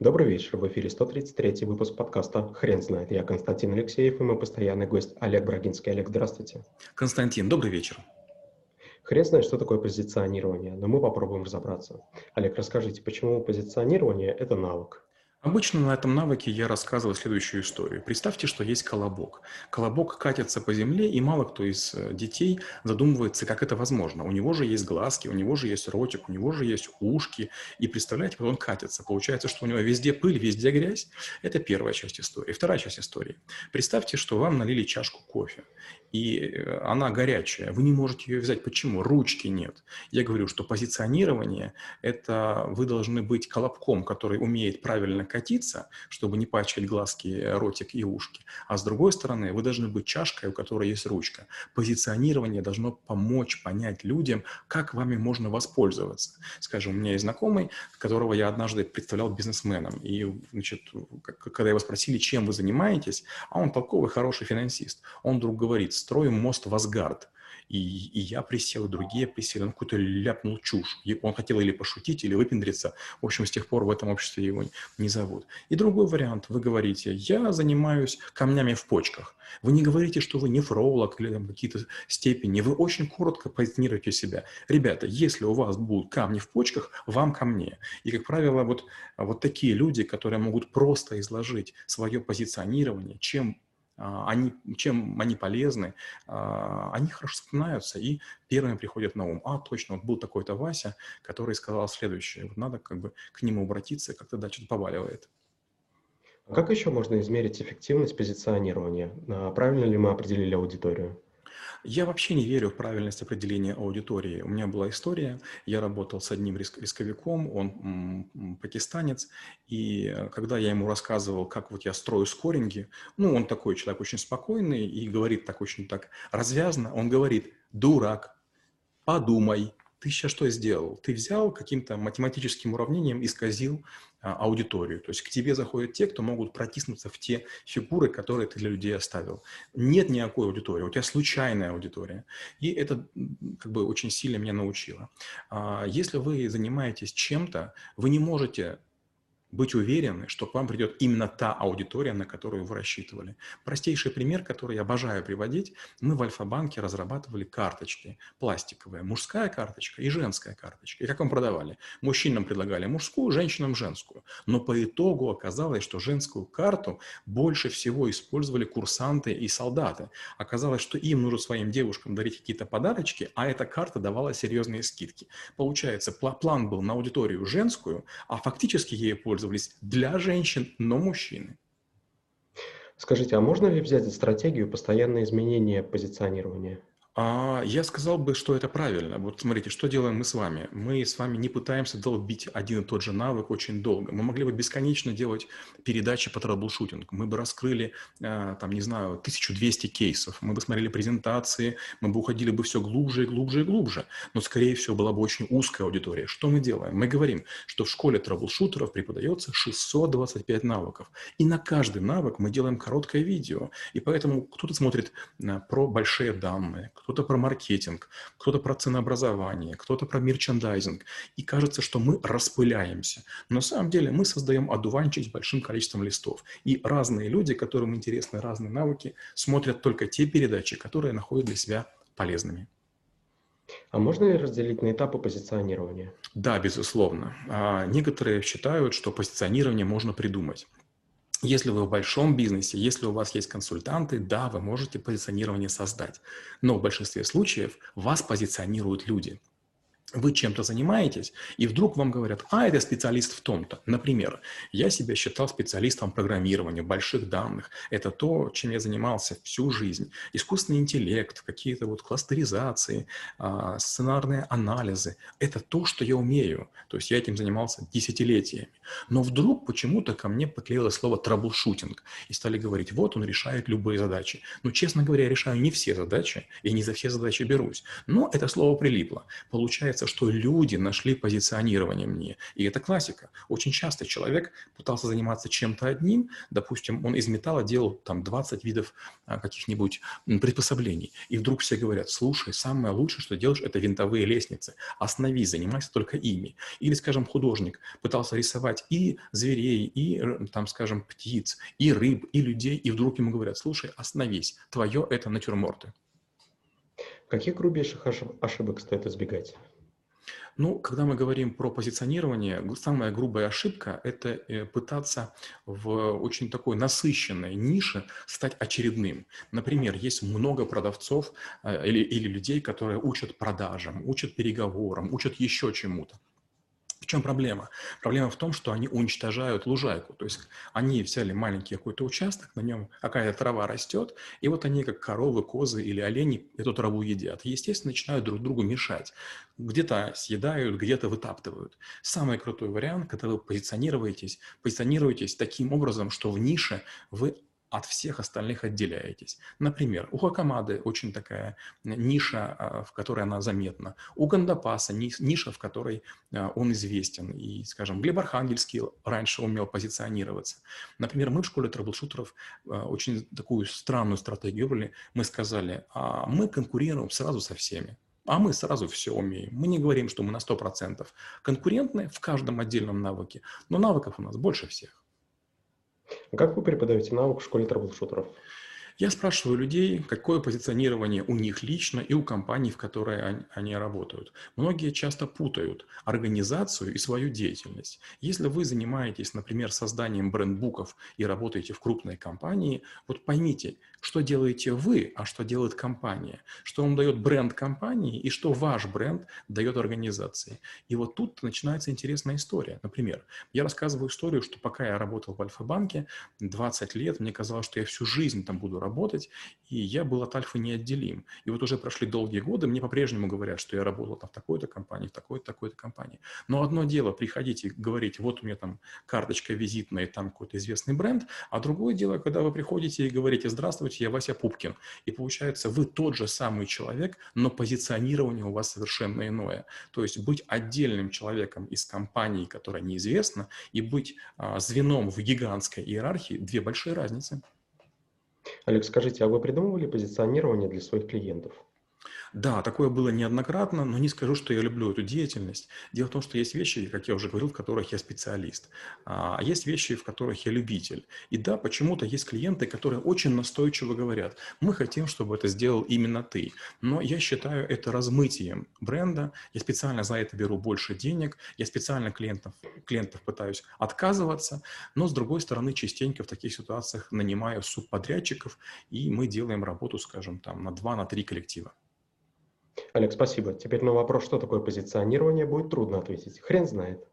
Добрый вечер, в эфире 133 выпуск подкаста «Хрен знает». Я Константин Алексеев и мой постоянный гость Олег Брагинский. Олег, здравствуйте. Константин, добрый вечер. Хрен знает, что такое позиционирование, но мы попробуем разобраться. Олег, расскажите, почему позиционирование – это навык? Обычно на этом навыке я рассказываю следующую историю. Представьте, что есть колобок. Колобок катится по земле, и мало кто из э, детей задумывается, как это возможно. У него же есть глазки, у него же есть ротик, у него же есть ушки. И представляете, вот он катится. Получается, что у него везде пыль, везде грязь. Это первая часть истории. Вторая часть истории. Представьте, что вам налили чашку кофе, и э, она горячая. Вы не можете ее взять. Почему? Ручки нет. Я говорю, что позиционирование – это вы должны быть колобком, который умеет правильно катиться, чтобы не пачкать глазки, ротик и ушки. А с другой стороны, вы должны быть чашкой, у которой есть ручка. Позиционирование должно помочь понять людям, как вами можно воспользоваться. Скажем, у меня есть знакомый, которого я однажды представлял бизнесменом. И, значит, когда его спросили, чем вы занимаетесь, а он толковый, хороший финансист, он вдруг говорит, строим мост в Асгард. И, и я присел, другие присели. Он какую-то ляпнул чушь. И он хотел или пошутить, или выпендриться. В общем, с тех пор в этом обществе его не зовут. И другой вариант. Вы говорите, я занимаюсь камнями в почках. Вы не говорите, что вы нефролог или там какие-то степени. Вы очень коротко позиционируете себя. Ребята, если у вас будут камни в почках, вам ко мне. И, как правило, вот, вот такие люди, которые могут просто изложить свое позиционирование, чем они, чем они полезны, а, они хорошо вспоминаются и первыми приходят на ум. А, точно, вот был такой-то Вася, который сказал следующее. Вот надо как бы к нему обратиться, как тогда что-то поваливает. А как еще можно измерить эффективность позиционирования? Правильно ли мы определили аудиторию? Я вообще не верю в правильность определения аудитории. У меня была история, я работал с одним рисковиком, он пакистанец, и э, когда я ему рассказывал, как вот я строю скоринги, ну, он такой человек очень спокойный и говорит так очень так развязно, он говорит, дурак, подумай, ты сейчас что сделал? Ты взял каким-то математическим уравнением, исказил а, аудиторию. То есть к тебе заходят те, кто могут протиснуться в те фигуры, которые ты для людей оставил. Нет никакой аудитории, у тебя случайная аудитория. И это как бы очень сильно меня научило. А, если вы занимаетесь чем-то, вы не можете быть уверены, что к вам придет именно та аудитория, на которую вы рассчитывали. Простейший пример, который я обожаю приводить. Мы в Альфа-банке разрабатывали карточки пластиковые. Мужская карточка и женская карточка. И как вам продавали? Мужчинам предлагали мужскую, женщинам женскую. Но по итогу оказалось, что женскую карту больше всего использовали курсанты и солдаты. Оказалось, что им нужно своим девушкам дарить какие-то подарочки, а эта карта давала серьезные скидки. Получается, план был на аудиторию женскую, а фактически ей пользовались использовались для женщин, но мужчины. Скажите, а можно ли взять за стратегию постоянное изменение позиционирования? А, я сказал бы, что это правильно. Вот смотрите, что делаем мы с вами? Мы с вами не пытаемся долбить один и тот же навык очень долго. Мы могли бы бесконечно делать передачи по troubleshooting у. Мы бы раскрыли, а, там, не знаю, 1200 кейсов. Мы бы смотрели презентации, мы бы уходили бы все глубже и глубже и глубже. Но, скорее всего, была бы очень узкая аудитория. Что мы делаем? Мы говорим, что в школе трэблшутеров преподается 625 навыков. И на каждый навык мы делаем короткое видео. И поэтому кто-то смотрит а, про большие данные, кто-то про маркетинг, кто-то про ценообразование, кто-то про мерчендайзинг. И кажется, что мы распыляемся. Но на самом деле мы создаем одуванчик с большим количеством листов. И разные люди, которым интересны разные навыки, смотрят только те передачи, которые находят для себя полезными. А можно ли разделить на этапы позиционирования? Да, безусловно. А некоторые считают, что позиционирование можно придумать. Если вы в большом бизнесе, если у вас есть консультанты, да, вы можете позиционирование создать. Но в большинстве случаев вас позиционируют люди вы чем-то занимаетесь, и вдруг вам говорят, а, это специалист в том-то. Например, я себя считал специалистом программирования, больших данных. Это то, чем я занимался всю жизнь. Искусственный интеллект, какие-то вот кластеризации, а, сценарные анализы. Это то, что я умею. То есть я этим занимался десятилетиями. Но вдруг почему-то ко мне поклеилось слово troubleshooting. И стали говорить, вот он решает любые задачи. Но, честно говоря, я решаю не все задачи, и не за все задачи берусь. Но это слово прилипло. Получается, получается, что люди нашли позиционирование мне. И это классика. Очень часто человек пытался заниматься чем-то одним, допустим, он из металла делал там 20 видов а, каких-нибудь приспособлений. И вдруг все говорят, слушай, самое лучшее, что делаешь, это винтовые лестницы. Остановись, занимайся только ими. Или, скажем, художник пытался рисовать и зверей, и, там, скажем, птиц, и рыб, и людей, и вдруг ему говорят, слушай, остановись, твое это натюрморты. Каких грубейших ошибок стоит избегать? Ну, когда мы говорим про позиционирование, самая грубая ошибка – это э, пытаться в очень такой насыщенной нише стать очередным. Например, есть много продавцов э, или, или людей, которые учат продажам, учат переговорам, учат еще чему-то. Чем проблема? Проблема в том, что они уничтожают лужайку. То есть они взяли маленький какой-то участок, на нем какая-то трава растет, и вот они, как коровы, козы или олени, эту траву едят. Естественно, начинают друг другу мешать. Где-то съедают, где-то вытаптывают. Самый крутой вариант, когда вы позиционируетесь, позиционируетесь таким образом, что в нише вы от всех остальных отделяетесь. Например, у Хакамады очень такая ниша, а, в которой она заметна. У Гандапаса ниша, в которой а, он известен. И, скажем, Глеб Архангельский раньше умел позиционироваться. Например, мы в школе трэблшутеров а, очень такую странную стратегию выбрали. Мы сказали, а мы конкурируем сразу со всеми. А мы сразу все умеем. Мы не говорим, что мы на 100% конкурентны в каждом отдельном навыке, но навыков у нас больше всех. Как вы преподаете навык в школе трэблшутеров? Я спрашиваю людей, какое позиционирование у них лично и у компаний, в которой они работают. Многие часто путают организацию и свою деятельность. Если вы занимаетесь, например, созданием брендбуков и работаете в крупной компании, вот поймите, что делаете вы, а что делает компания, что вам дает бренд компании и что ваш бренд дает организации. И вот тут начинается интересная история. Например, я рассказываю историю, что пока я работал в Альфа-банке 20 лет, мне казалось, что я всю жизнь там буду работать, и я был от Альфа неотделим. И вот уже прошли долгие годы, мне по-прежнему говорят, что я работал там в такой-то компании, в такой-то, такой-то компании. Но одно дело приходить и говорить, вот у меня там карточка визитная, там какой-то известный бренд, а другое дело, когда вы приходите и говорите, здравствуйте, я Вася Пупкин. И получается, вы тот же самый человек, но позиционирование у вас совершенно иное. То есть быть отдельным человеком из компании, которая неизвестна, и быть а, звеном в гигантской иерархии – две большие разницы. Олег, скажите, а вы придумывали позиционирование для своих клиентов? Да, такое было неоднократно, но не скажу, что я люблю эту деятельность. Дело в том, что есть вещи, как я уже говорил, в которых я специалист, а есть вещи, в которых я любитель. И да, почему-то есть клиенты, которые очень настойчиво говорят, мы хотим, чтобы это сделал именно ты. Но я считаю это размытием бренда, я специально за это беру больше денег, я специально клиентов, клиентов пытаюсь отказываться, но с другой стороны, частенько в таких ситуациях нанимаю субподрядчиков, и мы делаем работу, скажем, там на 2-3 коллектива. Олег, спасибо. Теперь на вопрос, что такое позиционирование, будет трудно ответить. Хрен знает.